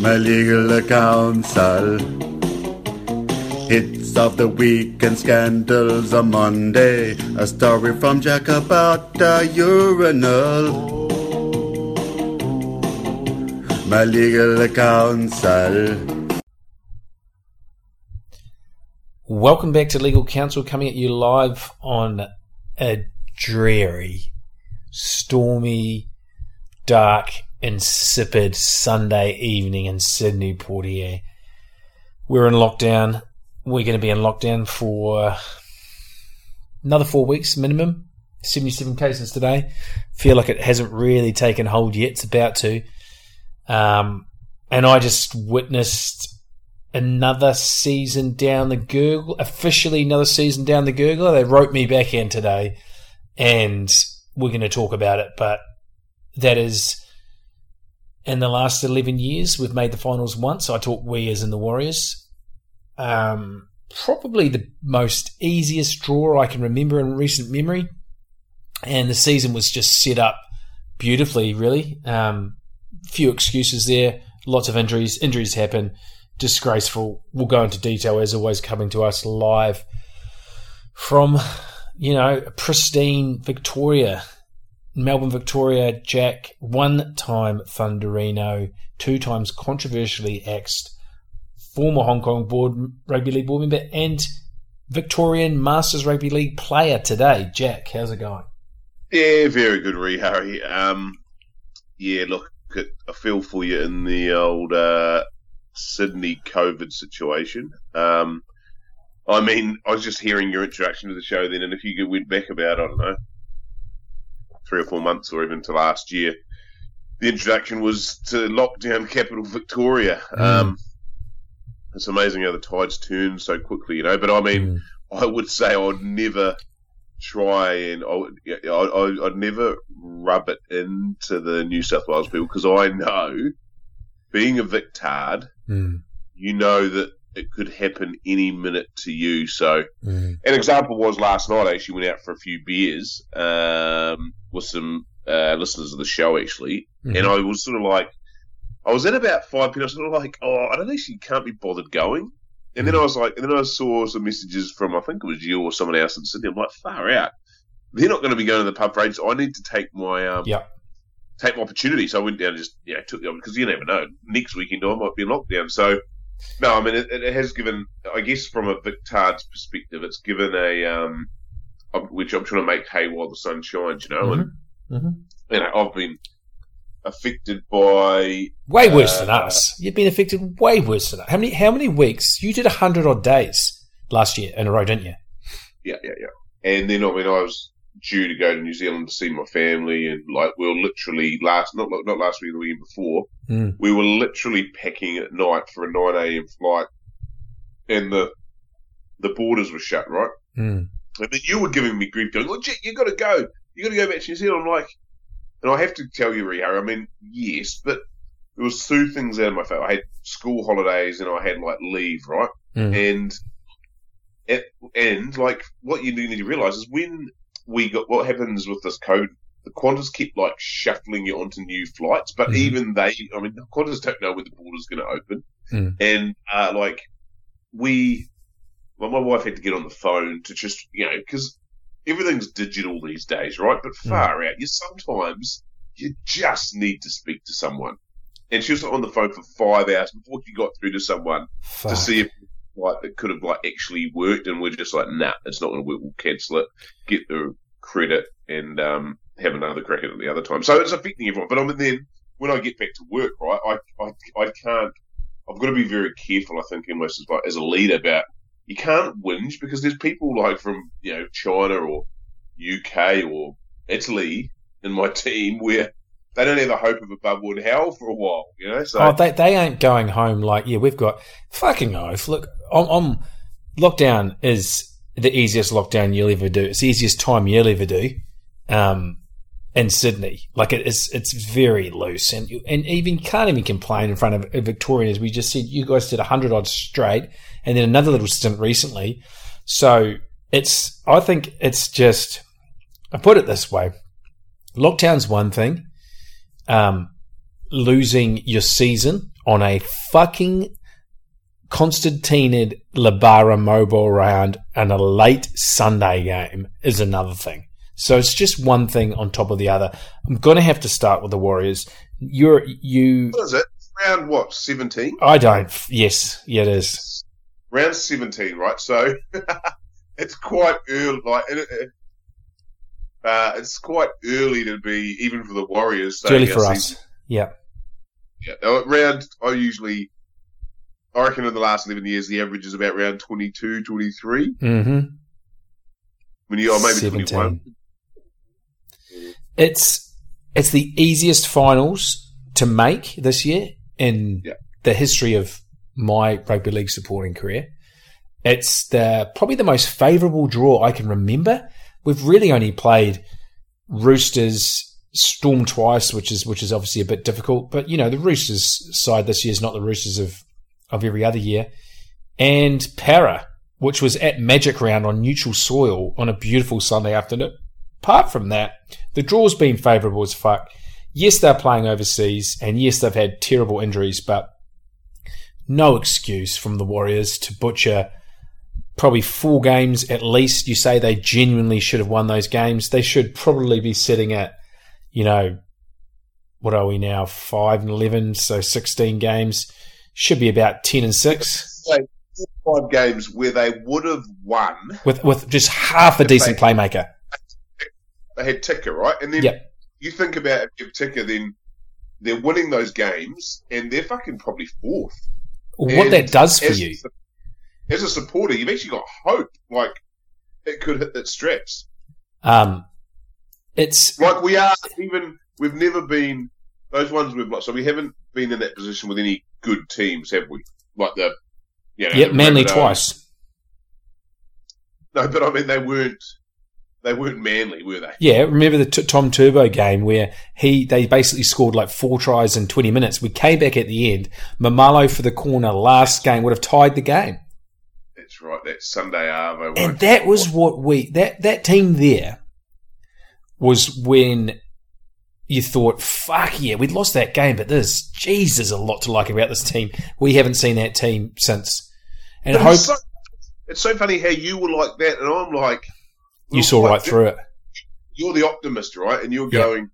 My legal counsel. Hits of the week and scandals on Monday. A story from Jack about the urinal. My legal counsel. Welcome back to Legal Counsel, coming at you live on a dreary, stormy, dark, insipid Sunday evening in Sydney, Portier. We're in lockdown. We're going to be in lockdown for another four weeks minimum. 77 cases today. Feel like it hasn't really taken hold yet. It's about to. Um, and I just witnessed another season down the gurgle. Officially, another season down the gurgler. They wrote me back in today, and we're going to talk about it. But that is in the last eleven years, we've made the finals once. I talk we as in the Warriors. Um, probably the most easiest draw I can remember in recent memory, and the season was just set up beautifully. Really, um, few excuses there. Lots of injuries. Injuries happen disgraceful. We'll go into detail as always, coming to us live from, you know, pristine Victoria, Melbourne, Victoria. Jack, one time Thunderino, two times controversially axed, former Hong Kong board rugby league board member, and Victorian Masters Rugby League player today. Jack, how's it going? Yeah, very good, Ree Harry. Um, yeah, look, I feel for you in the old uh, Sydney COVID situation. Um, I mean, I was just hearing your introduction to the show then, and if you went back about, I don't know, three or four months or even to last year, the introduction was to lockdown capital Victoria. Mm. Um, it's amazing how the tides turn so quickly, you know. But I mean, mm. I would say I'd never try and I, I, I'd never rub it into the New South Wales people because I know, being a Victard, Mm. You know that it could happen any minute to you. So, mm. an example was last night. I actually went out for a few beers um, with some uh, listeners of the show, actually, mm-hmm. and I was sort of like, I was at about five p.m. I was sort of like, oh, I don't actually can't be bothered going. And then mm. I was like, and then I saw some messages from I think it was you or someone else in Sydney. I'm like, far out. They're not going to be going to the pub for ages. I need to take my um, yeah take my opportunity. So I went down and just, you know, took the because you never know. Next weekend I might be in lockdown. So, no, I mean, it, it has given, I guess, from a Victard's perspective, it's given a, um, which I'm trying to make hay while the sun shines, you know, mm-hmm. and, mm-hmm. you know, I've been affected by way worse uh, than us. You've been affected way worse than us. How many? How many weeks? You did a hundred odd days last year in a row, didn't you? Yeah, yeah, yeah. And then I mean, I was due to go to New Zealand to see my family, and like we were literally last not not last week, the week before, mm. we were literally packing at night for a nine a.m. flight, and the the borders were shut, right? Mm. And then you were giving me grief, going, "Oh, Jack, you got to go, you got to go back to New Zealand." I'm like, and I have to tell you, Rio, I mean, yes, but there was two things out of my favor. I had school holidays and I had like leave, right? Mm. And it, and like what you need to realize is when we got what happens with this code. The Qantas keep like shuffling you onto new flights, but mm. even they, I mean, Qantas don't know when the border's going to open, mm. and uh, like we, well, my wife had to get on the phone to just you know because everything's digital these days, right? But mm. far mm. out, you sometimes you just need to speak to someone. And she was on the phone for five hours before she got through to someone Fuck. to see if like it could have like actually worked, and we're just like, nah, it's not going to work. We'll cancel it, get the credit, and um, have another crack at it the other time. So it's affecting everyone. But I mean, then when I get back to work, right, I I, I can't. I've got to be very careful. I think almost as like as a leader about you can't whinge because there's people like from you know China or UK or Italy in my team where they don't have the hope of above board hell for a while, you know. So Oh, they they ain't going home like yeah. We've got fucking oath. Look, I'm, I'm lockdown is the easiest lockdown you'll ever do. It's the easiest time you'll ever do. Um, in Sydney, like it is, it's very loose, and you, and even can't even complain in front of a Victorian. As we just said, you guys did hundred odds straight, and then another little stint recently. So it's, I think it's just, I put it this way: lockdown's one thing. Um, losing your season on a fucking Constantine Labara mobile round and a late Sunday game is another thing. So it's just one thing on top of the other. I'm going to have to start with the Warriors. You're you. what is it? Round what? Seventeen. I don't. Yes, yeah, it is. Round seventeen, right? So it's quite early. Like uh, it's quite early to be even for the Warriors. It's early for us. Yeah. Yeah, now, round I usually. I reckon in the last 11 years, the average is about round 22, 23. Mm-hmm. When you, or maybe 17. 21. It's it's the easiest finals to make this year in Yeah. the history of my rugby league supporting career. It's the probably the most favourable draw I can remember. We've really only played Roosters Storm twice, which is which is obviously a bit difficult. But you know the Roosters side this year is not the Roosters of of every other year, and Para, which was at Magic Round on neutral soil on a beautiful Sunday afternoon. Apart from that, the draw's been favourable as fuck. Yes, they're playing overseas, and yes, they've had terrible injuries, but no excuse from the Warriors to butcher probably four games at least. You say they genuinely should have won those games. They should probably be sitting at, you know, what are we now? Five and eleven, so sixteen games. Should be about ten and six five games where they would have won. with with just half a decent playmaker. They had Ticker, right? And then Yep. you think about if you have Ticker, then they're winning those games and they're fucking probably fourth. What And that does for you, As a supporter, you've actually got hope. Like, it could hit that straps. um, it's Like, we are, even, we've never been, those ones we've lost, so we haven't been in that position with any good teams, have we? Like the, you know, yep, Manly Rabbitohs. Um, twice. No, but I mean, they weren't, they weren't manly, were they? Yeah, remember the t- Tom Turbo game where he they basically scored like four tries in twenty minutes. We came back at the end. Maumalo for the corner last game would have tied the game, That's right, that Sunday Arvo. and that was what we that that team there was when you thought, "Fuck yeah, we'd lost that game," but there's Jesus a lot to like about this team. We haven't seen that team since, and I hope it's, so, it's so funny how you were like that, and I'm like, you saw like, right through it. You're the optimist, right? And you're Yeah. going,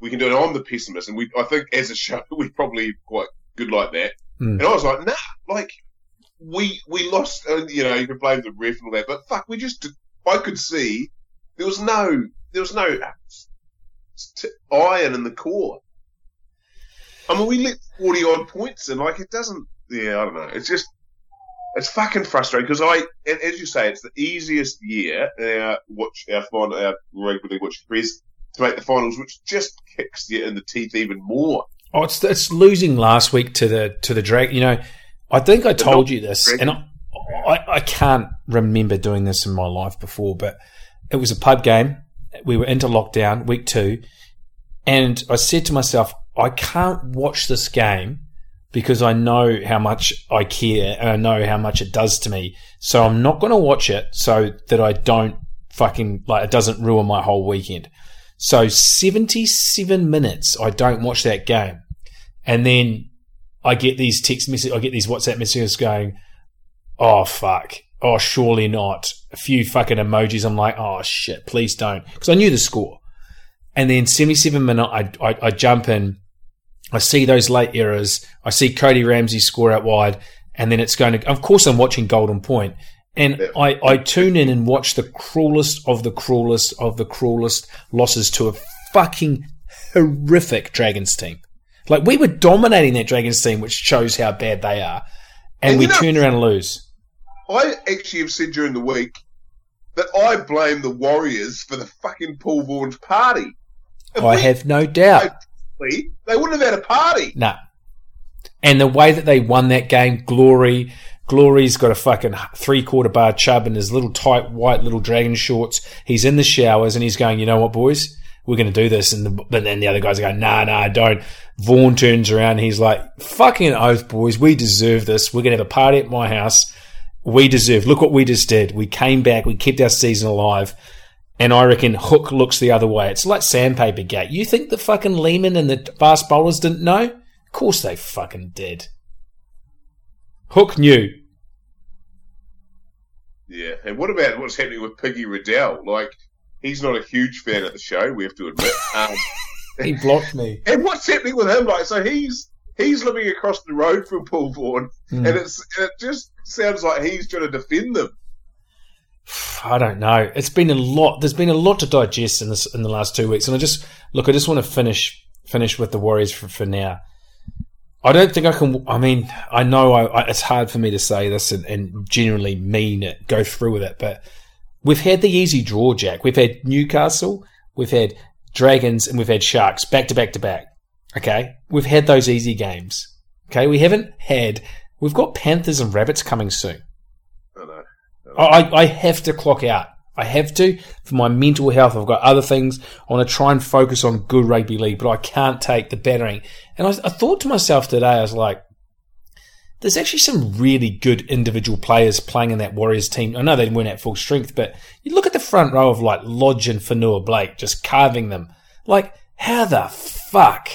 we can do it. I'm the pessimist, and we, I think, as a show, we're probably quite good like that. Mm. And I was like, nah, like we we lost. And, you know, you can blame the ref and all that, but fuck, we just. I could see there was no there was no t- iron in the core. I mean, we let forty odd points in. Like it doesn't. Yeah, I don't know. It's just. It's fucking frustrating because I, and as you say, it's the easiest year in our watch our final our regularly watch press to make the finals, which just kicks you in the teeth even more. Oh, it's it's losing last week to the to the drag. You know, I think I told you this, and I, I I can't remember doing this in my life before, but it was a pub game. We were into lockdown week two, and I said to myself, I can't watch this game because I know how much I care and I know how much it does to me. So I'm not going to watch it so that I don't fucking like it doesn't ruin my whole weekend. So 77 minutes I don't watch that game. And then I get these text messages, I get these WhatsApp messages going, oh fuck, oh surely not. A few fucking emojis. I'm like, oh shit, please don't. Because I knew the score. And then 77 minute, I, I, I jump in, I see those late errors, I see Cody Ramsey score out wide, and then it's going to, of course I'm watching Golden Point. And Yeah. I, I tune in and watch the cruelest of the cruelest of the cruelest losses to a fucking horrific Dragons team. Like we were dominating that Dragons team, which shows how bad they are, and, And we know- turn around and lose. I actually have said during the week that I blame the Warriors for the fucking Paul Vaughan's party. If I we- have no doubt. they wouldn't have had a party. Nah. And the way that they won that game, Glory, Glory's got a fucking three quarter bar chub in his little tight white little dragon shorts. He's in the showers and he's going, you know what, boys? We're going to do this. And the, but then the other guys are going, nah, nah, don't. Vaughan turns around and he's like, fucking oath, boys. We deserve this. We're going to have a party at my house. We deserve. Look what we just did. We came back. We kept our season alive. And I reckon Hook looks the other way. It's like sandpaper gate. You think the fucking Lehmann and the fast bowlers didn't know? Of course they fucking did. Hook knew. Yeah, and what about what's happening with Piggy Riddell? Like, he's not a huge fan of the show. We have to admit. Um, He blocked me. and what's happening with him? Like, so he's he's living across the road from Paul Vaughan, Hmm. and it's it just sounds like he's trying to defend them. I don't know. It's been a lot. There's been a lot to digest in this in the last two weeks, and I just look. I just want to finish finish with the Warriors for, for now. I don't think I can. I mean, I know I, I, it's hard for me to say this and, and genuinely mean it, go through with it, but we've had the easy draw, Jack. We've had Newcastle, we've had Dragons, and we've had Sharks back to back to back. Okay, we've had those easy games. Okay, we haven't had. We've got Panthers and Rabbits coming soon. I know. I, I have to clock out. I have to for my mental health. I've got other things. I want to try and focus on good rugby league, but I can't take the battering. And I, I thought to myself today, I was like, there's actually some really good individual players playing in that Warriors team. I know they weren't at full strength, but you look at the front row of like Lodge and Fonua Blake just carving them. Like, how the fuck?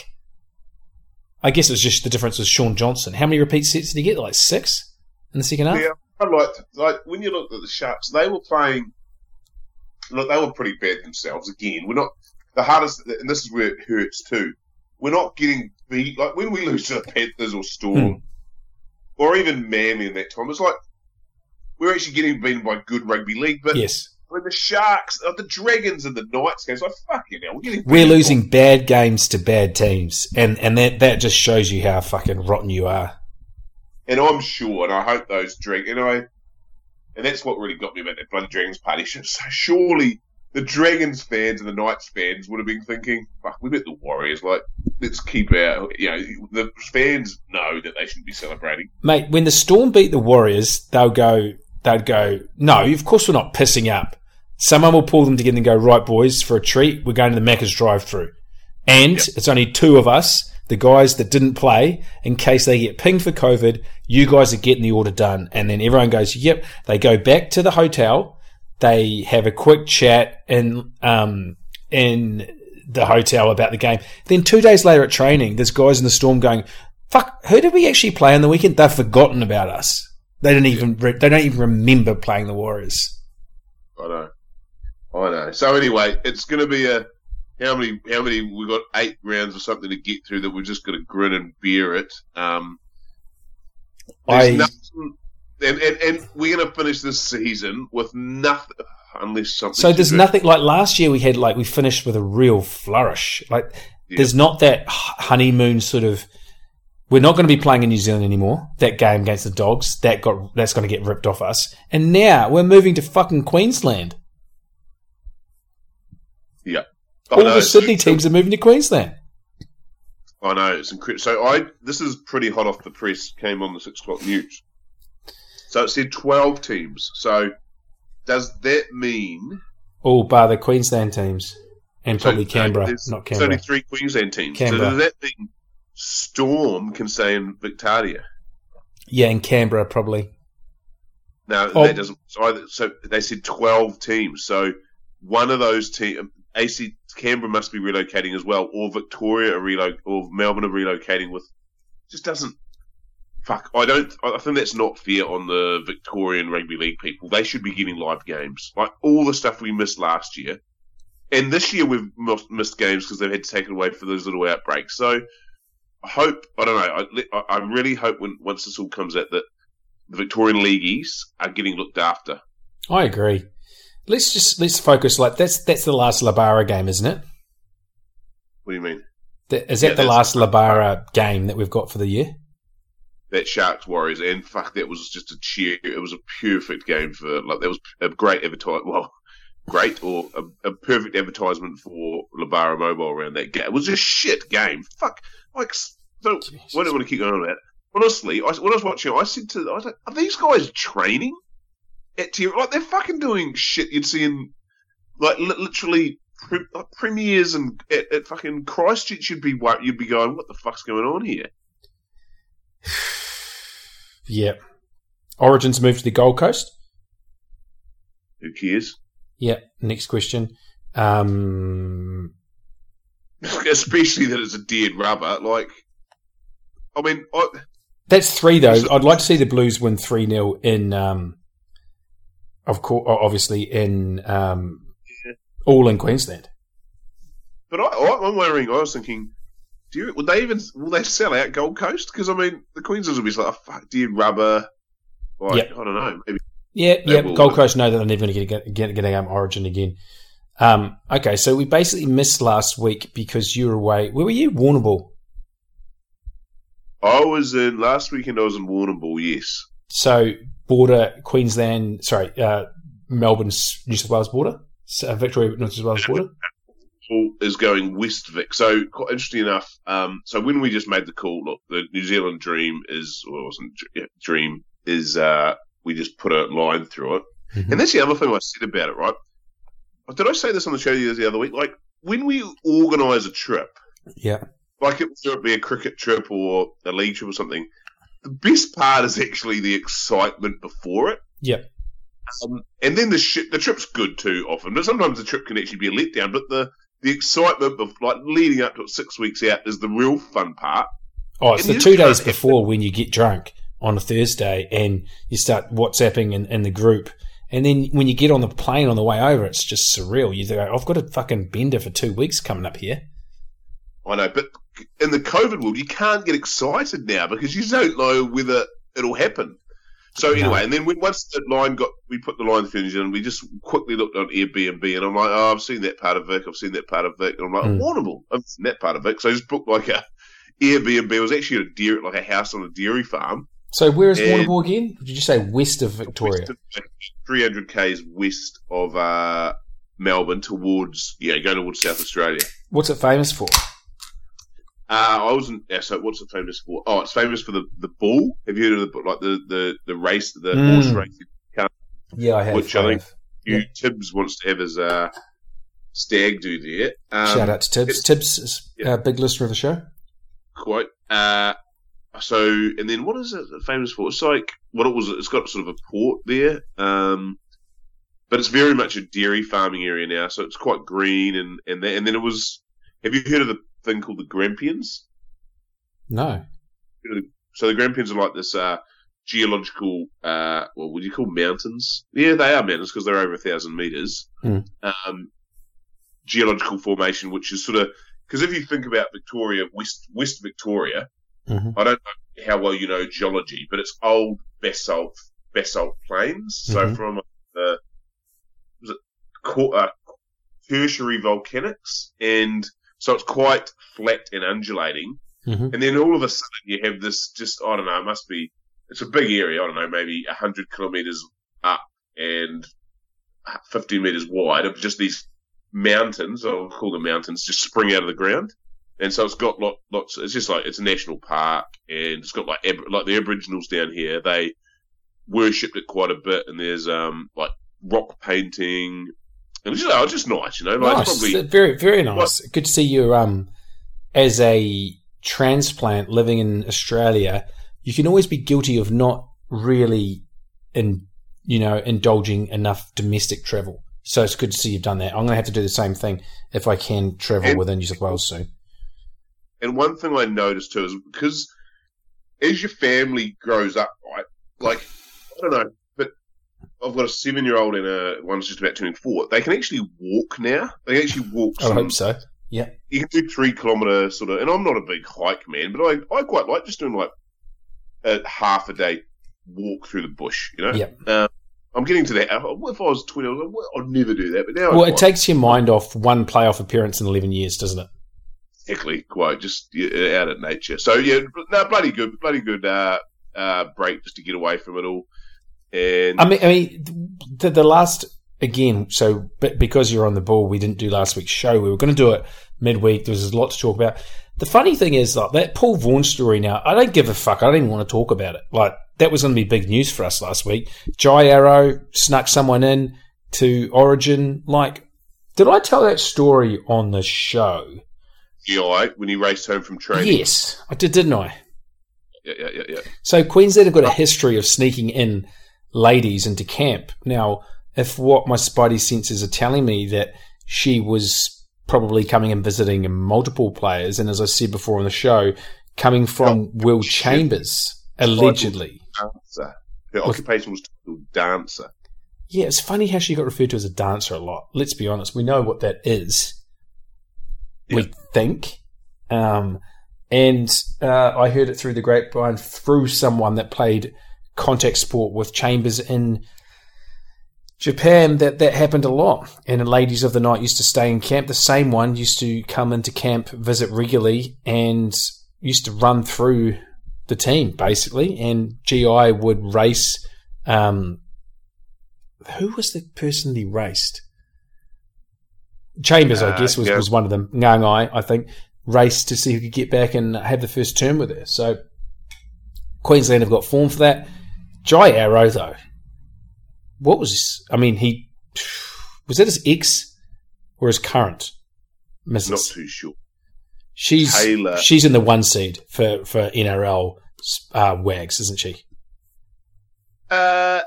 I guess it was just the difference with Shaun Johnson. How many repeat sets did he get? Like six in the second half? Yeah, I like like when you looked at the Sharks, they were playing. Look, they were pretty bad themselves. Again, we're not the hardest, and this is where it hurts too. We're not getting beat like when we lose to the Panthers or Storm, hmm. or even Manly in that time. It's like we're actually getting beaten by good rugby league. But Yes. When the Sharks, uh, the Dragons, and the Knights games, like fucking hell, we're getting We're losing bad games to bad teams, and and that that just shows you how fucking rotten you are. And I'm sure, and I hope those drag, and I, and that's what really got me about that bloody Dragons party. So surely the Dragons fans and the Knights fans would have been thinking, "Fuck, we bet the Warriors. Like, let's keep our, you know, the fans know that they shouldn't be celebrating." Mate, when the Storm beat the Warriors, they'll go, they'd go, no, of course we're not pissing up. Someone will pull them together and go, right, boys, for a treat, we're going to the Macca's drive through. And it's only two of us, the guys that didn't play, in case they get pinged for COVID, you guys are getting the order done. And then everyone goes, yep. They go back to the hotel, they have a quick chat in, um, in the hotel about the game. Then two days later at training, there's guys in the Storm going, fuck, who did we actually play on the weekend? They've forgotten about us. They didn't even re- they don't even remember playing the Warriors. I know, I know. So anyway, it's going to be a how many? How many? We've got eight rounds or something to get through that we're just going to grin and bear it. Um, I nothing, and, and, and we're going to finish this season with nothing unless something. so there's nothing like last year we had like we finished with a real flourish. Like Yeah. there's not that honeymoon sort of. We're not going to be playing in New Zealand anymore. That game against the Dogs that got that's going to get ripped off us. And now we're moving to fucking Queensland. Yeah. I All know, the Sydney teams are moving to Queensland. I know it's incredible. So I this is pretty hot off the press. Came on the six o'clock news. So it said twelve teams. So does that mean All bar the Queensland teams and probably so, Canberra, there's- not there's only three Queensland teams. Canberra. So does that mean Storm can stay in Victoria? Yeah, and Canberra probably. No, Oh. that doesn't. So, I, so they said twelve teams. So one of those teams, AC Canberra must be relocating as well, or Victoria are relo- or Melbourne are relocating with. Just doesn't. Fuck, I don't. I think that's not fair on the Victorian rugby league people. They should be getting live games, like all the stuff we missed last year, and this year we've missed, games because they've had to take it away for those little outbreaks. So I hope. I don't know. I, I really hope when once this all comes out that the Victorian leagueies are getting looked after. I agree. Let's just let's focus. Like that's that's the last Labara game, isn't it? What do you mean? Th- Is that Yeah, the last Labara game that we've got for the year? That Sharks Warriors, and fuck, that was just a cheer. It was a perfect game for like that was a great advertising. Well, great or a, a perfect advertisement for Labara Mobile around that game. It was a shit game. Fuck. Like, so, I don't want to keep going on about it. Honestly, I, when I was watching I said to, I was like, are these guys training? At tier, like, they're fucking doing shit you'd see in, like, li- literally pre- like premieres and at, at fucking Christchurch, you'd be, you'd be going, what the fuck's going on here? Yeah. Origins moved to the Gold Coast. Who cares? Yeah. Next question. Um, Especially that it's a dead rubber. Like, I mean, I, that's three though. I'd like to see the Blues win three 0 in, um, of course, obviously in um, all in Queensland. But I, I'm wondering. I was thinking, do you, would they even will they sell out Gold Coast? Because I mean, the Queenslanders will be like, oh, fuck, dear rubber. Like, Yep. I don't know. Maybe Yeah, yeah. will. Gold Coast know that they're never going to get get get um, Origin again. Um, okay, so we basically missed last week because you were away. Where were you? Warrnambool. I was in last weekend. I was in Warrnambool. Yes. So border Queensland, sorry, uh, Melbourne's New South Wales border, uh, Victoria New South Wales border. Is going West Vic. So quite interesting enough. Um, so when we just made the call, look, the New Zealand Dream is, or it wasn't yeah, Dream is. Uh, we just put a line through it, Mhm. and that's the other thing I said about it. Right? Did I say this on the show the other week? Like when we organise a trip, Yeah, like it would be a cricket trip or a league trip or something. The best part is actually the excitement before it. Yep. Um, and then the shit, the trip's good too often, but sometimes the trip can actually be a letdown. But the the excitement of like leading up to it six weeks out is the real fun part. Oh, it's And the two days before when you get drunk on a Thursday and you start WhatsApping in, in the group. And then when you get on the plane on the way over, it's just surreal. You think, I've got a fucking bender for two weeks coming up here. I know, but in the COVID world, you can't get excited now because you don't know whether it'll happen. So anyway, No. and then when, once the line got, we put the line through New Zealand, we just quickly looked on Airbnb, and I'm like, oh, I've seen that part of Vic, I've seen that part of Vic, and I'm like, Mm. I've seen that part of Vic, so I just booked like a Airbnb. It was actually a dairy, like a house on a dairy farm, So where is And- Warrnambool again? Did you say west of Victoria? of, 300 k's west of uh, Melbourne, towards yeah, going towards South Australia. What's it famous for? Uh, I wasn't. Yeah, so what's it famous for? Oh, it's famous for the the bull. Have you heard of the like the the the race, the Mm. horse race? Yeah, I have. Which I think-. You Tibbs wants to have his uh, stag do there. Um, Shout out to Tibbs. Tibbs is yeah. a big listener of the show. Quite. Uh, so and then what is it famous for? It's like what it was. It's got sort of a port there. Um, but it's very much a dairy farming area now, so it's quite green and and that, and then it was. Have you heard of the thing called the Grampians? No. So the Grampians are like this uh, geological, uh, what would you call mountains? Yeah, they are mountains because they're over a thousand meters. Hmm. Um, geological formation, which is sort of because if you think about Victoria, West West Victoria, Mhm. I don't know how well you know geology, but it's old basalt basalt plains. So Mhm. from the was it uh, tertiary volcanics, and so it's quite flat and undulating. Mhm. And then all of a sudden you have this just, I don't know, it must be, it's a big area, I don't know, maybe 100 kilometres up and 50 metres wide of just these mountains, I'll call them mountains, just spring out of the ground. And so it's got lot, lots, it's just like, it's a national park and it's got like, like the Aboriginals down here, they worshipped it quite a bit and there's, um, like rock painting. And it's just, oh, just nice, you know, like nice. probably, Very, very nice. Good to see you. Um, as a transplant living in Australia, you can always be guilty of not really, in you know, indulging enough domestic travel. So it's good to see you've done that. I'm going to have to do the same thing if I can travel And- within New South Wales soon. And one thing I noticed too is because as your family grows up, right? Like, I don't know, I've got a seven year old and a one's just about turning four. They can actually walk now. They actually walk. I Some, hope so. Yeah, you can do three kilometre sort of, and I'm not a big hike man, but I, I quite like just doing like a half a day walk through the bush, you know? Yep. Uh, I'm getting to that. If I was 20, I was like, I'd never do that. But now Well, it takes your mind off one playoff appearance in 11 years, doesn't it? Exactly, quite just yeah, out at nature. So yeah, no, bloody good, bloody good uh, uh, break just to get away from it all. And I mean, I mean, the, the last again, so but because you're on the ball, we didn't do last week's show. We were going to do it midweek. There was a lot to talk about. The funny thing is, like that Paul Vaughan story. Now, I don't give a fuck. I don't even want to talk about it. Like that was going to be big news for us last week. Jai Arrow snuck someone in to Origin. Like, did I tell that story on the show? Yeah, right, when he raced home from training. Yes, I did, didn't I? Yeah, yeah, yeah, yeah. So Queensland have got a history of sneaking in ladies into camp. Now, if what my spidey senses are telling me that she was probably coming and visiting multiple players, and as I said before on the show, coming from Oh, Will. Chambers allegedly. Dancer. Her occupation was dancer. Yeah, it's funny how she got referred to as a dancer a lot. Let's be honest, we know what that is. We think. Um, and uh, I heard it through the grapevine through someone that played contact sport with Chambers in Japan that that happened a lot. And the ladies of the night used to stay in camp. The same one used to come into camp, visit regularly, and used to run through the team basically. And GI would race. Um, who was the person he raced? Chambers, I Uh, guess, was, yeah. was one of them. Ngangai, I think, raced to see who could get back and have the first term with her. So Queensland have got form for that. Jai Arrow, though, what was this? I mean, he was that his ex or his current Not Mrs. too sure. She's Taylor. she's in the one seed for for NRL uh, Wags, isn't she? Uh,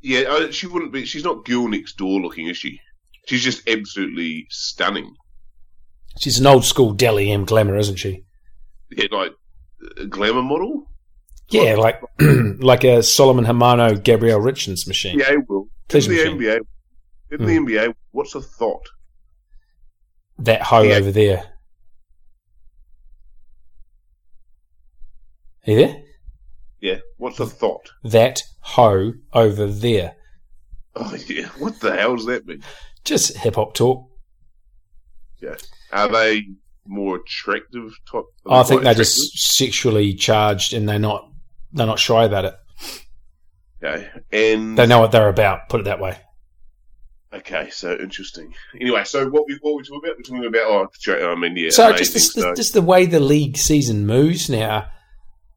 yeah, uh, she wouldn't be. She's not girl next door looking, is she? She's just absolutely stunning. She's an old school Dally M glamour, isn't she? Yeah, like a glamour model. Yeah, like like a Solomon Hamano Gabrielle Richards machine. NBA will. In the machine. NBA. In the hmm. NBA, what's the thought? That hoe Yeah. over there. Are you there? Yeah, what's the thought? That hoe over there. Oh yeah, what the hell does that mean? Just hip hop talk. Yeah. Are they more attractive type? I think they're just sexually charged and they're not they're not shy about it. okay. And They know what they're about, put it that way. okay, so interesting. Anyway, so what we what we talking about? We're talking about oh, I mean, yeah, so amazing. just so, this, just the way the league season moves now.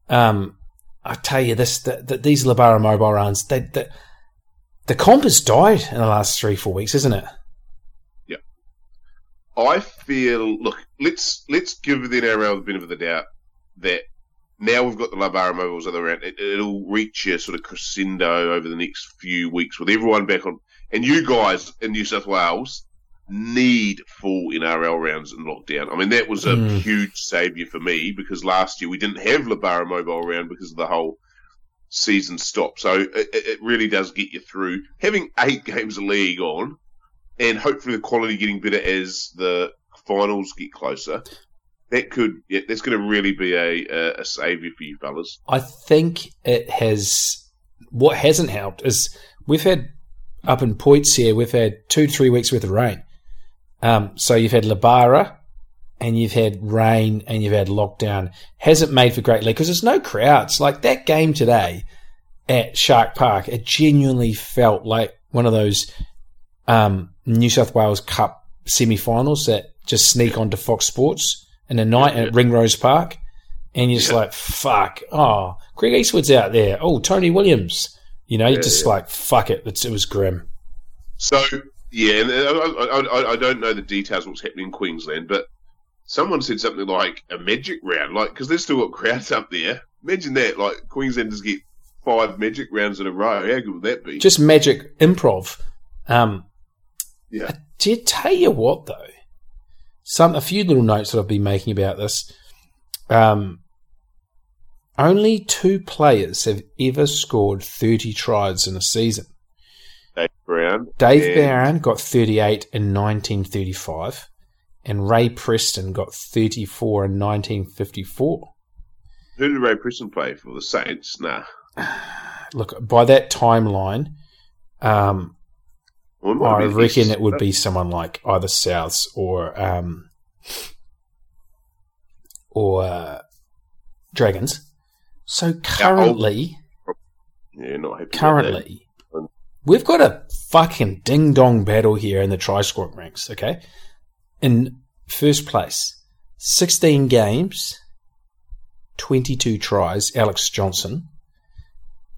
Um, I tell you this: that that these Labara mobile runs, they, they, the comp has died in the last three four weeks, isn't it? Yeah. I feel. Look, let's let's give the NRL the benefit of the doubt that now we've got the Labara mobiles other round. It, it'll reach a sort of crescendo over the next few weeks with everyone back on. And you guys in New South Wales need full NRL rounds in lockdown. I mean, that was a Mm. huge saviour for me because last year we didn't have Labara mobile round because of the whole season stop. So it, it it really does get you through. Having eight games of league on and hopefully the quality getting better as the finals get closer. That could, that's going to really be a, a, a saviour for you fellas. I think it has. What hasn't helped is we've had up in points here. We've had two three weeks worth of rain. Um, so you've had Labara, and you've had rain, and you've had lockdown. Hasn't made for great league because there's no crowds. Like that game today at Shark Park, it genuinely felt like one of those um, New South Wales Cup semi-finals that just sneak onto Fox Sports in the night Yeah, at Ringrose Park, and you're just like, "Fuck!" Oh, Greg Eastwood's out there. Oh, Tony Williams. You know, you're just like, "Fuck it." It's, it was grim. So, yeah, and I, I, I, don't know the details of what's happening in Queensland, but someone said something like a magic round, like, because there's still got crowds up there. Imagine that, like, Queenslanders get five magic rounds in a row. How good would that be? Just magic improv. Um, Yeah. Do you tell you what though? Some a few little notes that I've been making about this. Um, only two players have ever scored thirty tries in a season. Dave Brown. Dave Brown got thirty-eight in nineteen thirty-five, and Ray Preston got thirty-four in nineteen fifty-four. Who did Ray Preston play for? The Saints? Nah. Look, by that timeline, um, Well, I reckon East. it would be someone like either Souths or um, or uh, Dragons. So currently, Yeah, not happy. currently, we've got a fucking ding dong battle here in the try scoring ranks. Okay, in first place, sixteen games, twenty two tries. Alex Johnson.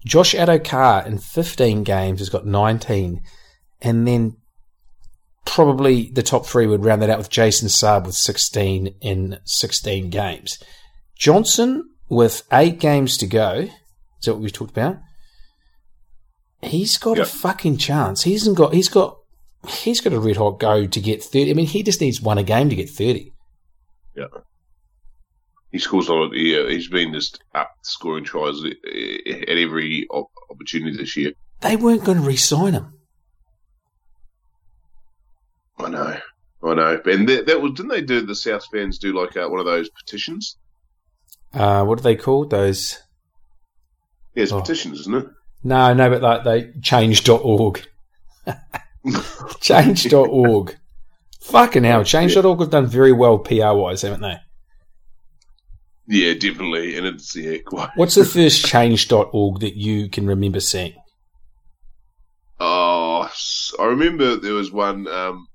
Josh Addo-Carr in 15 games has got 19. And then probably the top three would round that out with Jason Saab with 16 in 16 games. Johnson with eight games to go. Is that what we talked about? He's got Yep. a fucking chance. He hasn't got. He's got. He's got a red hot go to get thirty. I mean, he just needs one a game to get thirty. Yeah. He scores a lot. Yeah, he's been just up scoring tries at at every opportunity this year. They weren't going to re-sign him. I know. And that, that was didn't they do the South fans do like uh, one of those petitions? Uh, what are they called? Those Yeah, it's Oh. petitions, isn't it? No, no, but like they change.org. change.org. Fucking hell. Change.org have done very well PR wise, haven't they? Yeah, definitely. And it's yeah, quite. What's the first change.org that you can remember seeing? Oh, I remember there was one um,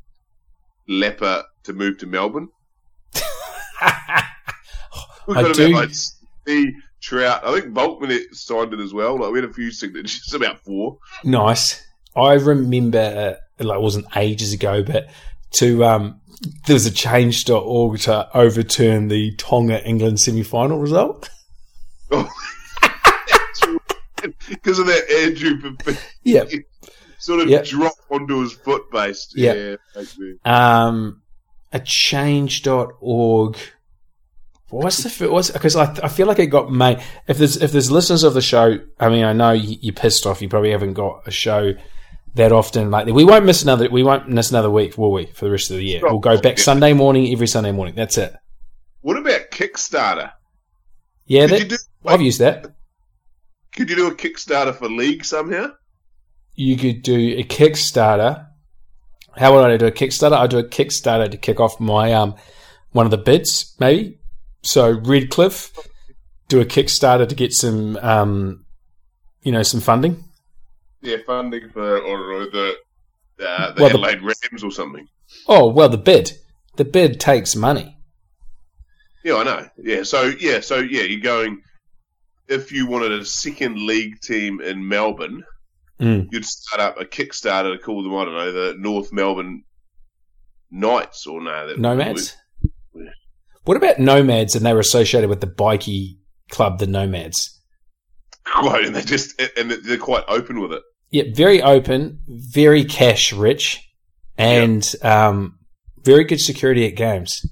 leper to move to Melbourne. We've I got do- about like Steve Trout. I think Boltman signed it as well. Like we had a few signatures, about four. nice. I remember, uh, like, it wasn't ages ago, but to, um, there was a change.org to overturn the Tonga England semi final result. Because of that Andrew Yeah. Sort of Yep. drop onto his foot based. Yep. Yeah. Um, a change.org. What's the what's because I, I feel like it got made. If there's if there's listeners of the show, I mean, I know you, you're pissed off. You probably haven't got a show that often. Like we won't miss another. We won't miss another week, will we? For the rest of the year, we'll go back Sunday morning every Sunday morning. That's it. What about Kickstarter? Yeah, that, do? I've used that. Could you do a Kickstarter for League somehow? You could do a Kickstarter. How would I do a Kickstarter? I do a Kickstarter to kick off my um one of the bids, maybe. So Redcliffe, do a Kickstarter to get some um you know some funding. Yeah, funding for or the uh, the Well, the- Rams or something. Oh well, the bid, the bid takes money. Yeah, I know. Yeah, so yeah, so yeah, you're going. If you wanted a second league team in Melbourne, Mm. you'd start up a Kickstarter to call them. I don't know the North Melbourne Knights or no that Nomads. Yeah. What about nomads? And they were associated with the bikey club, the Nomads. Quite, and they just and they're quite open with it. Yeah, very open, very cash rich, and um, very good security at games.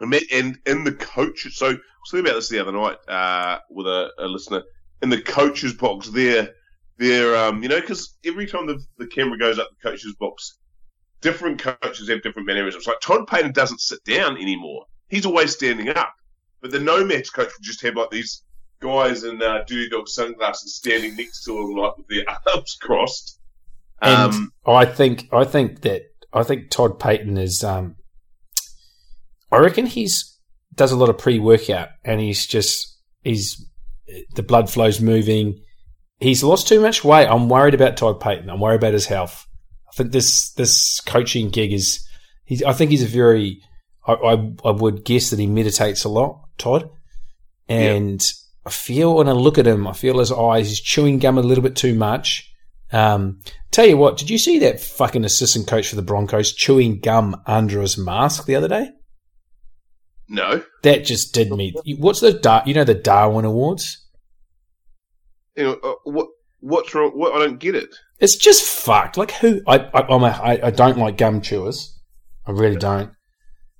And, in the coach, so I was thinking about this the other night uh, with a, a listener. In the coach's box, there, there, um, you know, because every time the, the camera goes up the coach's box, different coaches have different mannerisms. Like Todd Payten doesn't sit down anymore; he's always standing up. But the Nomads coach would just have like these guys in uh, duty dog sunglasses standing next to him, like with their arms crossed. And Um, I think I think that I think Todd Payten is. Um, I reckon he's does a lot of pre workout, and he's just he's the blood flow's moving. He's lost too much weight. I'm worried about Todd Payten. I'm worried about his health. I think this this coaching gig is. He's, I think he's a very. I, I I would guess that he meditates a lot, Todd, and I feel when I look at him, I feel his eyes. He's chewing gum a little bit too much. Um, tell you what, did you see that fucking assistant coach for the Broncos chewing gum under his mask the other day? no, That just did me. What's the Dar- you know the Darwin Awards? You know uh, what? What's wrong? What I don't get it. It's just fucked. Like who? I I, I'm a, I I don't like gum chewers. I really don't.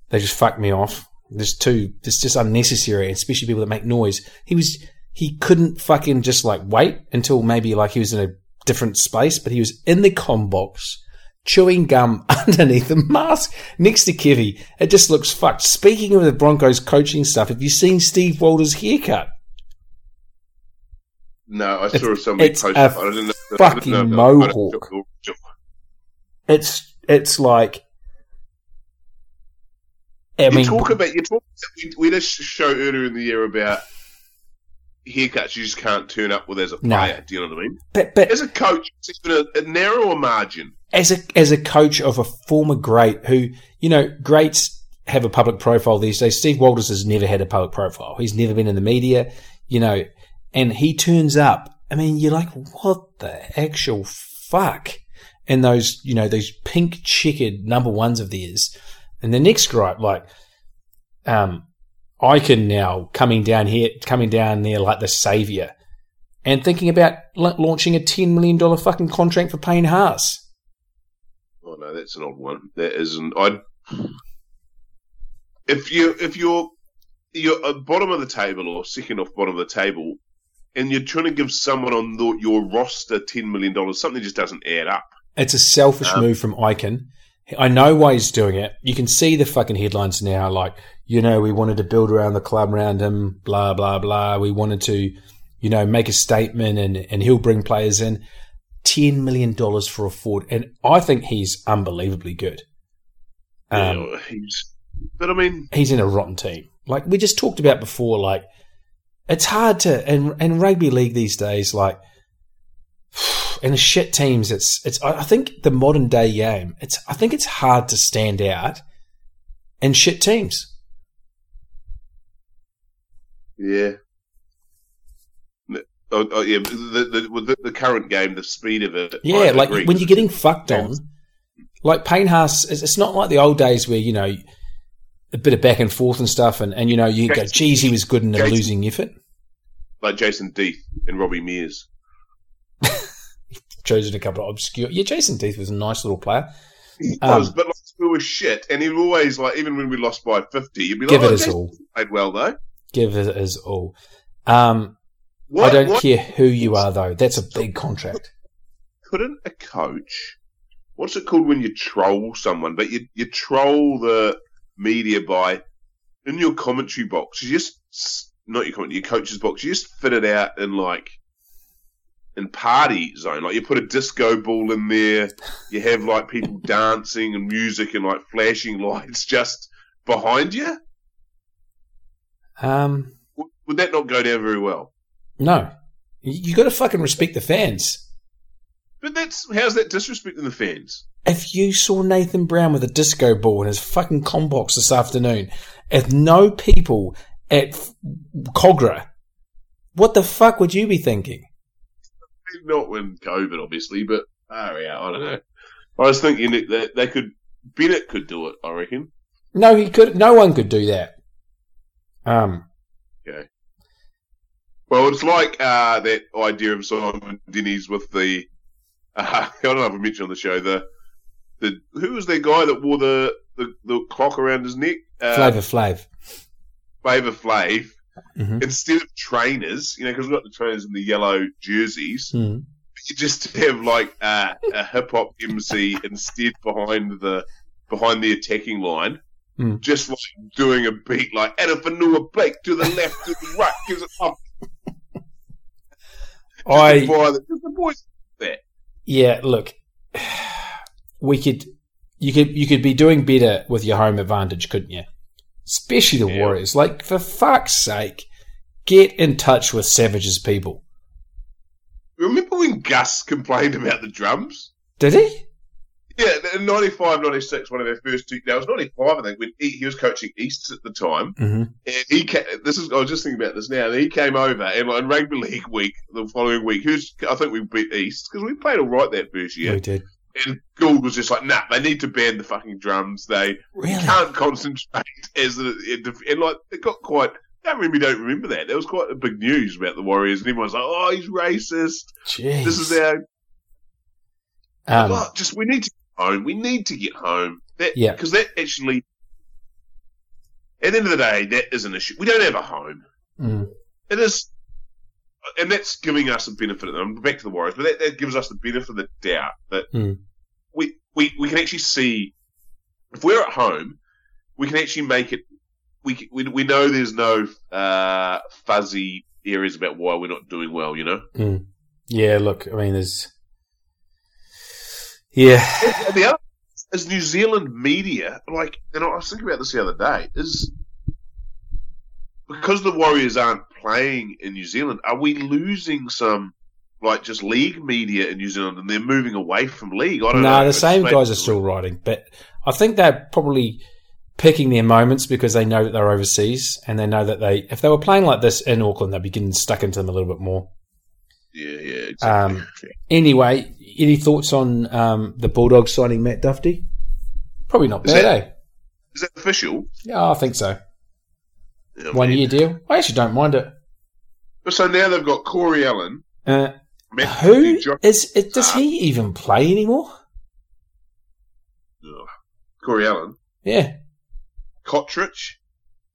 They just fuck me off. There's too. It's just unnecessary, especially people that make noise. He was. He couldn't fucking just like wait until maybe like he was in a different space, but he was in the com box chewing gum underneath the mask next to Kevy. It just looks fucked. Speaking of the Broncos coaching stuff, have you seen Steve Walter's haircut? No, I It's- saw somebody it's post. a I didn't know- I didn't fucking know- mohawk. It's it's like. I You mean, talk about you talk. We, we had a show earlier in the year about haircuts you just can't turn up with as a No. player. Do you know what I mean? But but As a coach, it's even a, a narrower margin. as a as a coach of a former great who you know greats have a public profile these days. Steve Walters has never had a public profile. He's never been in the media, you know, and he turns up. I mean, you're like, what the actual fuck? And those, you know, those pink checkered number ones of theirs. And the next gripe, like, um, I can now coming down here, coming down there like the savior, and thinking about la- launching a ten million dollar fucking contract for Payne Haas. Oh no, that's an odd one. That isn't. I. If you if you're you're at bottom of the table or second off bottom of the table, and you're trying to give someone on the, your roster ten million dollars, something just doesn't add up. It's a selfish Um, move from Icon. I know why he's doing it. You can see the fucking headlines now, like, you know, we wanted to build around the club around him, blah, blah, blah. We wanted to, you know, make a statement and, and he'll bring players in. $10 million for a Ford, And I think he's unbelievably good. Um, know, he's, but I mean, he's in a rotten team. Like we just talked about before, like it's hard to and and rugby league these days, like in the shit teams, it's it's I think the modern day game, it's I think it's hard to stand out in shit teams. yeah. Oh, oh, yeah, the, the, the, current game, the speed of it. Yeah, like when you're getting fucked on, like Payne Haas, it's not like the old days where you know a bit of back and forth and stuff, and, and you know you go, Jason- geez, he was good in a Jason- losing effort. like Jason Death and Robbie Mears. Chosen a couple of obscure. Yeah, Jason Death was a nice little player. He Um, was, but like, we were shit, and he was always like, even when we lost by fifty, you'd be like, Give it oh, his all. played well though. Give it his all. Um, What, I don't what care who you are, though. That's a big contract. couldn't a coach? What's it called when you troll someone? But you you troll the media by in your commentary box. You just not your commentary, your coach's box. You just fit it out in like in party zone. Like you put a disco ball in there. You have like people dancing and music and like flashing lights just behind you. Um, W- Would that not go down very well? no, you, you got to fucking respect the fans. But that's how's that disrespecting the fans? If you saw Nathan Brown with a disco ball in his fucking combox this afternoon, if no people at Kogarah, what the fuck would you be thinking? Not when COVID, obviously, but oh yeah, I don't know. I was thinking that that they could Bennett could do it. I reckon. No, he could. No one could do that. Um, Okay. Well, it's like uh, that idea of Simon Denny's with the. Uh, I don't know if I mentioned on the show the the who was the guy that wore the the, the clock around his neck? Uh, Flavor Flav. Flavor Flav. Mhm. Instead of trainers, you know, because we've got the trainers in the yellow jerseys, Mm. you just have like uh, a hip hop MC instead behind the behind the attacking line, Mm. just like doing a beat like Addin Fonua Blake to the left, to the right, gives it up. I the, boys there. Yeah. Look, we could. You could you could be doing better with your home advantage, couldn't you? Especially the Yeah. Warriors. Like for fuck's sake, get in touch with Savage's people. Remember when Gus complained about the drums? Did he? Yeah, in 95, 96, one of their first two. Now, it was 95, I think, when he, he was coaching Easts at the time. Mm-hmm. And he ca this is, I was just thinking about this now. He came over and like in rugby league week, the following week, who's, I think we beat East because we played all right that first year. We did. And Gould was just like, nah, they need to ban the fucking drums. They Really? can't concentrate as a, and like, it got quite, I don't really don't remember that. There was quite a big news about the Warriors and everyone's like, oh, he's racist. Jeez. This is our um, just we need to home. We need to get home. That, Yeah. because that actually, at the end of the day, that is an issue. We don't have a home. mm, It is, and that's giving us a benefit. Of, I'm back to the Warriors, but that, that gives us the benefit of the doubt that Mm. we, we we can actually see if we're at home, we can actually make it. We we, we know there's no uh, fuzzy areas about why we're not doing well. You know. mm. yeah. Look, I mean, there's yeah. And the other is New Zealand media, like, and I was thinking about this the other day, is because the Warriors aren't playing in New Zealand, are we losing some like just league media in New Zealand and they're moving away from league? I don't no, know. No, the same guys are still writing, but I think they're probably picking their moments because they know that they're overseas and they know that they, if they were playing like this in Auckland, they'd be getting stuck into them a little bit more. Yeah, yeah, exactly. Um, Anyway, any thoughts on um, the Bulldogs signing Matt Dufty? Probably not Is that- eh? Is that official? Yeah, I think so. One year deal. I actually don't mind it. So now they've got Corey Allen. Uh, Matt who Dufty, is? It, does he even play anymore? Ugh. Corey Allen, Yeah. Cottridge.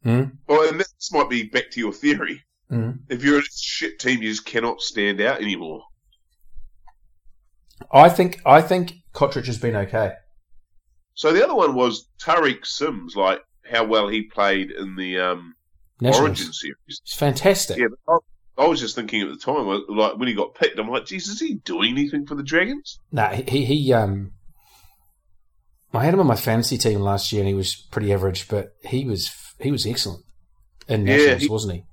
Hmm. Well, and this might be back to your theory. Mm. If you're a shit team, you just cannot stand out anymore. I think I think Cottridge has been okay. So the other one was Tariq Sims, like how well he played in the um. Origin series. It's fantastic. Yeah, I, I was just thinking at the time, like when he got picked, I'm like, Jesus, is he doing anything for the Dragons? Nah, he, he um, I had him on my fantasy team last year, and he was pretty average, but he was he was excellent in Yeah, nationals, he- wasn't he?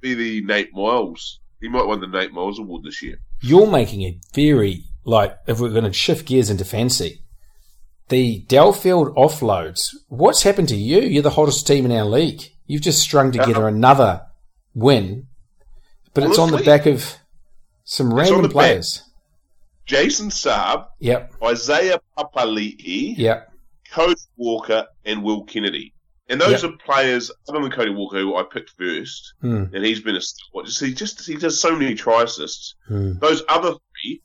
Be the Nate Myles. He might win the Nate Myles Award this year. You're making it very like if we're going to shift gears into fancy, The Delfield offloads. What's happened to you? You're the hottest team in our league. You've just strung together another win, but it's on the back of some random the back. players. Jason Saab, Yep, Isaiah Papali'i, yep. Cody Walker, and Will Kennedy. And those Yep. are players other than Cody Walker, who I picked first, Hmm, and he's been a just he just he does so many try assists. hmm. Those other three,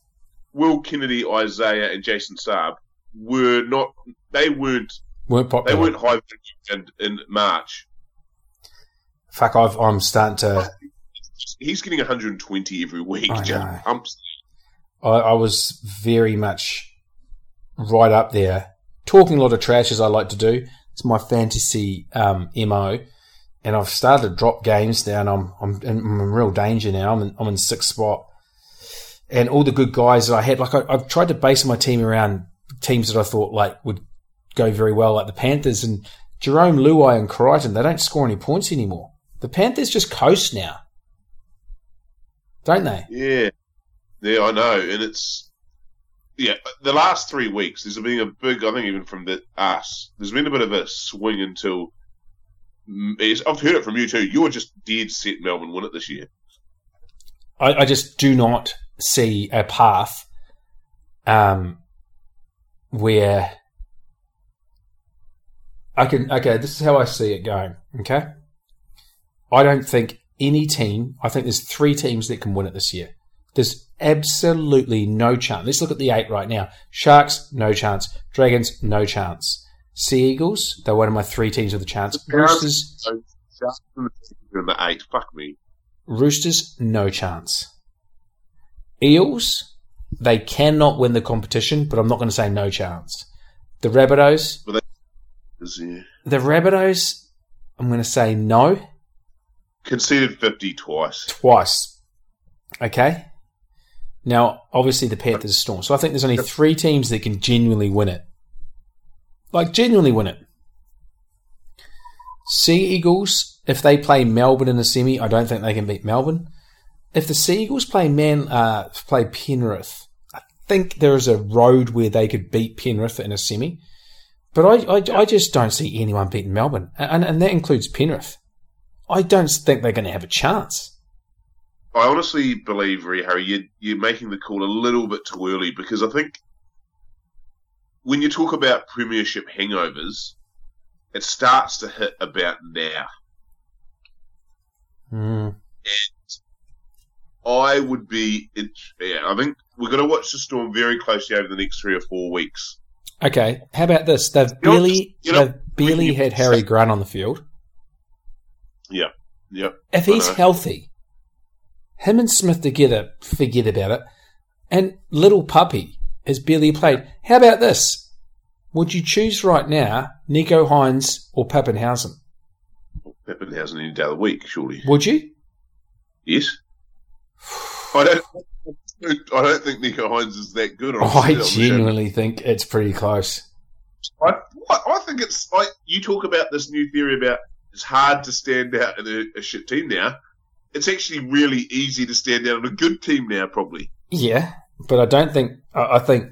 Will Kennedy, Isaiah, and Jason Saab, were not they weren't Weren't they weren't high in, in March. Fuck, I've, I'm starting to. He's getting 120 every week. I Just pumps. I, I was very much right up there, talking a lot of trash as I like to do. It's my fantasy um, mo, and I've started to drop games down. I'm I'm in, I'm in real danger now. I'm in, I'm in sixth spot, and all the good guys that I had, like I, I've tried to base my team around teams that I thought like would go very well, like the Panthers and Jarome Luai and Crichton. They don't score any points anymore. The Panthers just coast now, don't they? Yeah, yeah, I know, and it's yeah. The last three weeks, there's been a big. I think even from the us, there's been a bit of a swing until. I've heard it from you too. You were just dead set Melbourne win it this year. I, I just do not see a path um, where I can. Okay, this is how I see it going. Okay, I don't think any team. I think there's three teams that can win it this year. There's absolutely no chance. Let's look at the eight right now. Sharks, no chance. Dragons, no chance. Sea Eagles, they're one of my three teams with a chance. Roosters, So, Sharks in the- in the eight. Fuck me. Roosters, no chance. Eels, they cannot win the competition, but I'm not going to say no chance. The Rabbitohs, the Rabbitohs, I'm going to say no Conceded 50 twice. twice. Okay? Now, obviously, the Panthers are Storm. So I think there's only three teams that can genuinely win it. Like, genuinely win it. Sea Eagles, if they play Melbourne in the semi, I don't think they can beat Melbourne. If the Seagulls play Man, uh, play Penrith, I think there is a road where they could beat Penrith in a semi. But I, I, I just don't see anyone beating Melbourne, and, and that includes Penrith. I don't think they're going to have a chance. I honestly believe, Ray Harry, you, you're making the call a little bit too early because I think when you talk about premiership hangovers, it starts to hit about now. Mm. I would be, it, yeah, I think we're going to watch the Storm very closely over the next three or four weeks. Okay, how about this? They've You barely, know, they've barely you- had Harry Grant on the field. Yeah. Yep. If he's healthy, him and Smith together, forget about it. And little puppy has barely played. How about this? Would you choose right now Nicho Hynes or Papenhuyzen? Papenhuyzen any day of the week, surely. Would you? Yes. I don't. I don't think Nicho Hynes is that good. On I on genuinely think it's pretty close. I, I I think it's like you talk about this new theory about it's hard to stand out in a, a shit team now. It's actually really easy to stand out in a good team now, probably. Yeah, but I don't think. I, I think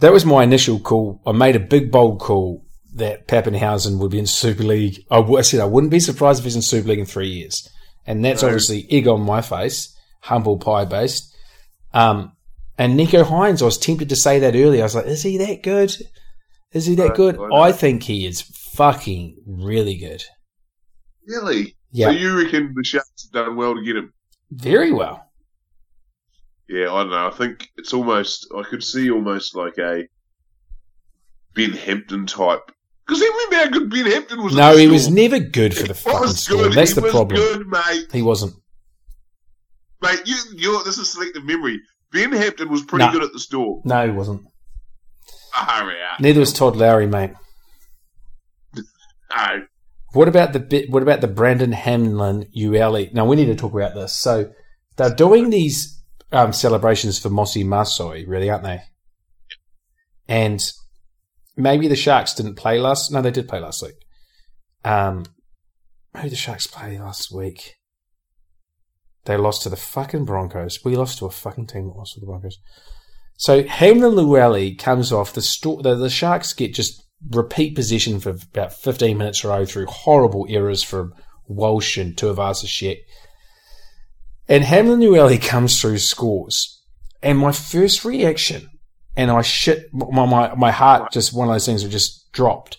that was my initial call. I made a big bold call that Papenhuyzen would be in Super League. I said I wouldn't be surprised if he's in Super League in three years, and that's No. obviously egg on my face, humble pie based. Um, and Nicho Hynes, I was tempted to say that earlier. I was like, is he that good? Is he that good? I. I think he is fucking really good. Really? Yeah, So you reckon the Sharks have done well to get him? very well. Yeah, I don't know. I think it's almost, I could see almost like a Ben Hampton type. Because remember how good Ben Hampton was? No, he was never good for the He fucking storm. That's he the problem. good, mate. He wasn't. Mate, you, you're, this is selective memory. Ben Hampton was pretty good at the store. No, he wasn't. Ah, yeah. Neither was Todd Lowrie, mate. No. What about the bit? What about the Brandon Hamlin ULE? Now we need to talk about this. So they're doing these um, celebrations for Mossy Masoi, really, aren't they? And maybe the Sharks didn't play last. No, they did play last week. Um, who did the Sharks play last week? They lost to the fucking Broncos. We lost to a fucking team that lost to the Broncos. So Hamlin-Uele comes off the, sto- the the Sharks get just repeat possession for about 15 minutes in a row through horrible errors from Walsh and Tuivasa-Sheck. And Hamlin-Uele comes through scores. And my first reaction, and I shit, my, my, my heart just, one of those things that just dropped.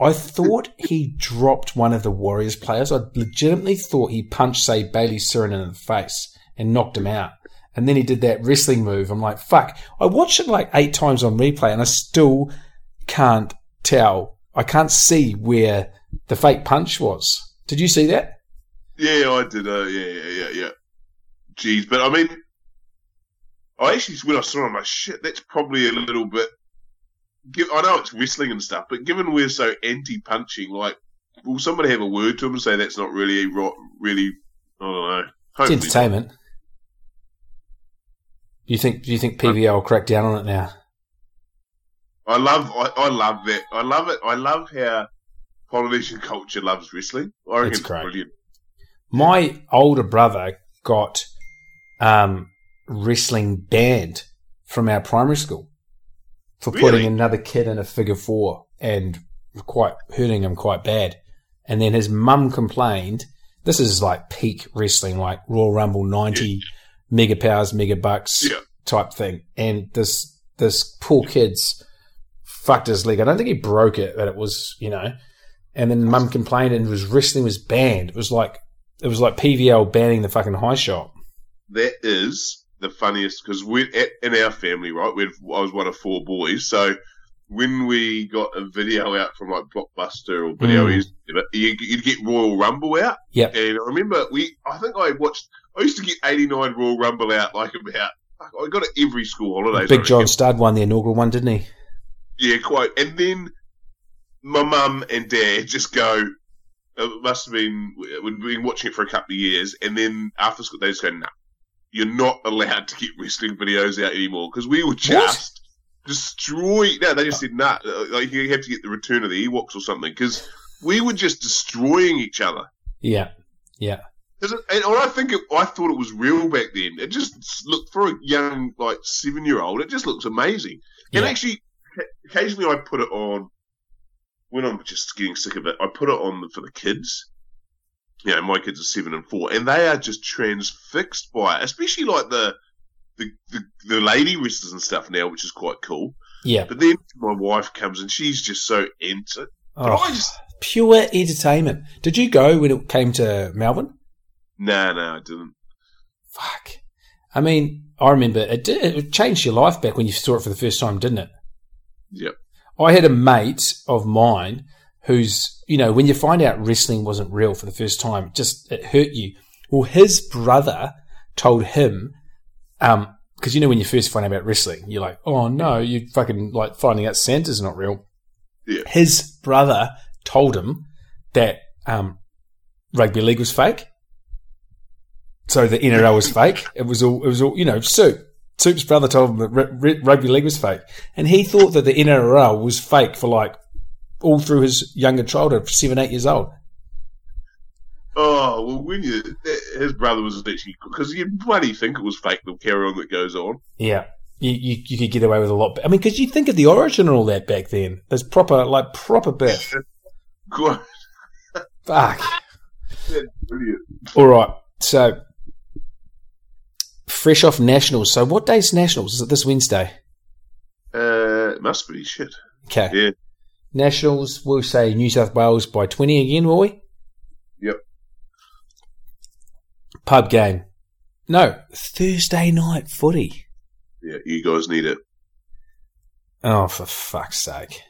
I thought he dropped one of the Warriors players. I legitimately thought he punched, say, Bayley Sironen in the face and knocked him out. And then he did that wrestling move. I'm like, fuck. I watched it like eight times on replay and I still can't tell. I can't see where the fake punch was. Did you see that? Yeah, I did. Uh, yeah, yeah, yeah, yeah. Jeez, but I mean, I actually, when I saw him, I'm like, shit, that's probably a little bit. Give, I know it's wrestling and stuff, but given we're so anti-punching, like, will somebody have a word to him and say that's not really, ro- really, I don't know. It's Hopefully entertainment. Do you think? Do you think PVL will crack down on it now? I love, I, I love that. I love it. I love how Polynesian culture loves wrestling. I reckon It's it's, brilliant. My older brother got um, wrestling banned from our primary school for putting another kid in a figure four and quite hurting him quite bad. And then his mum complained. This is like peak wrestling, like Royal Rumble ninety, mega powers, mega bucks Yeah. type thing. And this this poor kid's fucked his leg. I don't think he broke it, but it was you know. And then mum complained, and was wrestling was banned. It was like it was like PVL banning the fucking high shot. that is the funniest because we at, in our family, right? We I was one of four boys, so when we got a video out from like Blockbuster or video, Mm. you, you'd get Royal Rumble out, Yeah, and I remember we. I think I watched. I used to get eighty nine Royal Rumble out like about. I got it every school holiday. Big John Studd won the inaugural one, didn't he? Yeah, quite. And then my mum and dad just go. It must have been we'd been watching it for a couple of years, and then after school they just go, "No, you're not allowed to get wrestling videos out anymore," because we were just destroy. No, they just said, "Nah, like you have to get the Return of the Ewoks or something," because we were just destroying each other. Yeah. yeah. it- And I think it, I thought it was real back then. It just looked for a young like seven year old. It just looks amazing. And actually, occasionally I put it on when I'm just getting sick of it. I put it on for the kids. You know, my kids are seven and four, and they are just transfixed by it. Especially like the the the, the lady wrestlers and stuff now, which is quite cool. Yeah. But then my wife comes and she's just so into. But Oh, I just pure entertainment. Did you go when it came to Melbourne? no, no, I didn't. Fuck. I mean, I remember it, did, it changed your life back when you saw it for the first time, didn't it? Yep. I had a mate of mine who's, you know, when you find out wrestling wasn't real for the first time, it just it hurt you. Well, his brother told him, um, because you know when you first find out about wrestling, you're like, oh no, you fucking like finding out Santa's not real. Yeah. His brother told him that um, rugby league was fake. So the NRL was fake. It was all, it was all, you know, Soup. Soup's brother told him that r- r- rugby league was fake. And he thought that the NRL was fake for like all through his younger childhood, seven, eight years old. Oh well, when you his brother was actually because you bloody think it was fake the carry on that goes on. Yeah. You, you, you could get away with a lot. I mean, because you think of the origin and all that back then. There's proper, like, proper. God, Fuck. All right. So, fresh off Nationals. So, what day's Nationals? Is it this Wednesday? Uh, it must be shit. Okay. Yeah. Nationals, we'll say New South Wales by 20 again, will we? Yep. Pub game. No, Thursday night footy. Yeah, you guys need it. Oh, for fuck's sake.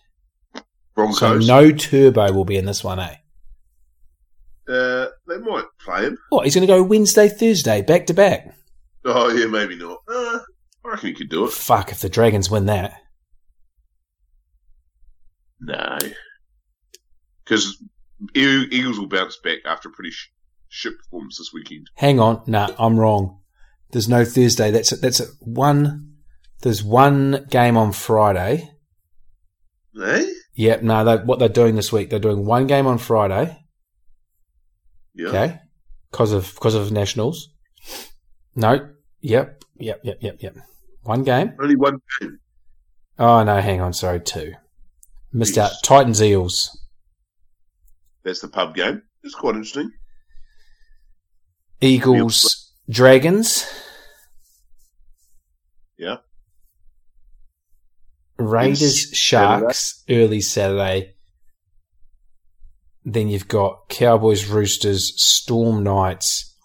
Broncos. So, no turbo will be in this one, eh? Uh, they might play him. What? He's going to go Wednesday, Thursday, back to back. Oh yeah, maybe not. Uh, I reckon he could do it. Fuck if the Dragons win that. No, because Eagles will bounce back after a pretty sh- shit performance this weekend. Hang on, nah, I'm wrong. There's no Thursday. That's a, that's a one. There's one game on Friday. Eh? Yep. No, they, what they're doing this week, they're doing one game on Friday. Yeah. Okay, because of because of nationals. No. Yep. Yep. Yep. Yep. Yep. One game. Only one game. Oh no, hang on. Sorry, two. Missed out. Titans Eels. That's the pub game. It's quite interesting. Eagles Dragons. Yeah. Raiders Saturday. Sharks early Saturday. Then you've got Cowboys Roosters, Storm Knights,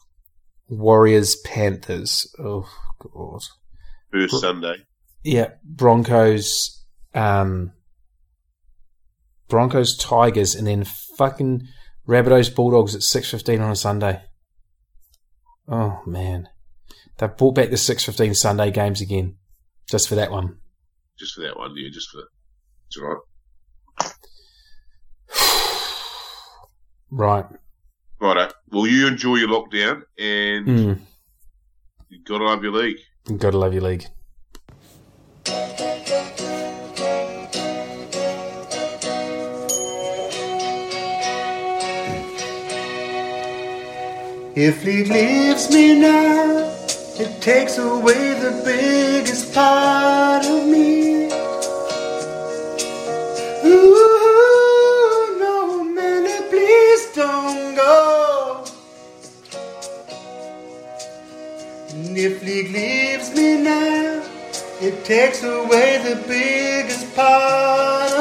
Warriors Panthers. Oh god. First Bro- Sunday. Yeah, Broncos um Broncos Tigers and then fucking Rabbitohs Bulldogs at 6:15 on a Sunday. Oh man. They've brought back the 6:15 Sunday games again just for that one. Just for that one, yeah, just for it's all right. Right. Righto. Well, you enjoy your lockdown, and Mm. you gotta love your league. You've Gotta love your league. If league leaves me now, it takes away the biggest part of me. Ooh, no, please don't go. And if league leaves me now, it takes away the biggest part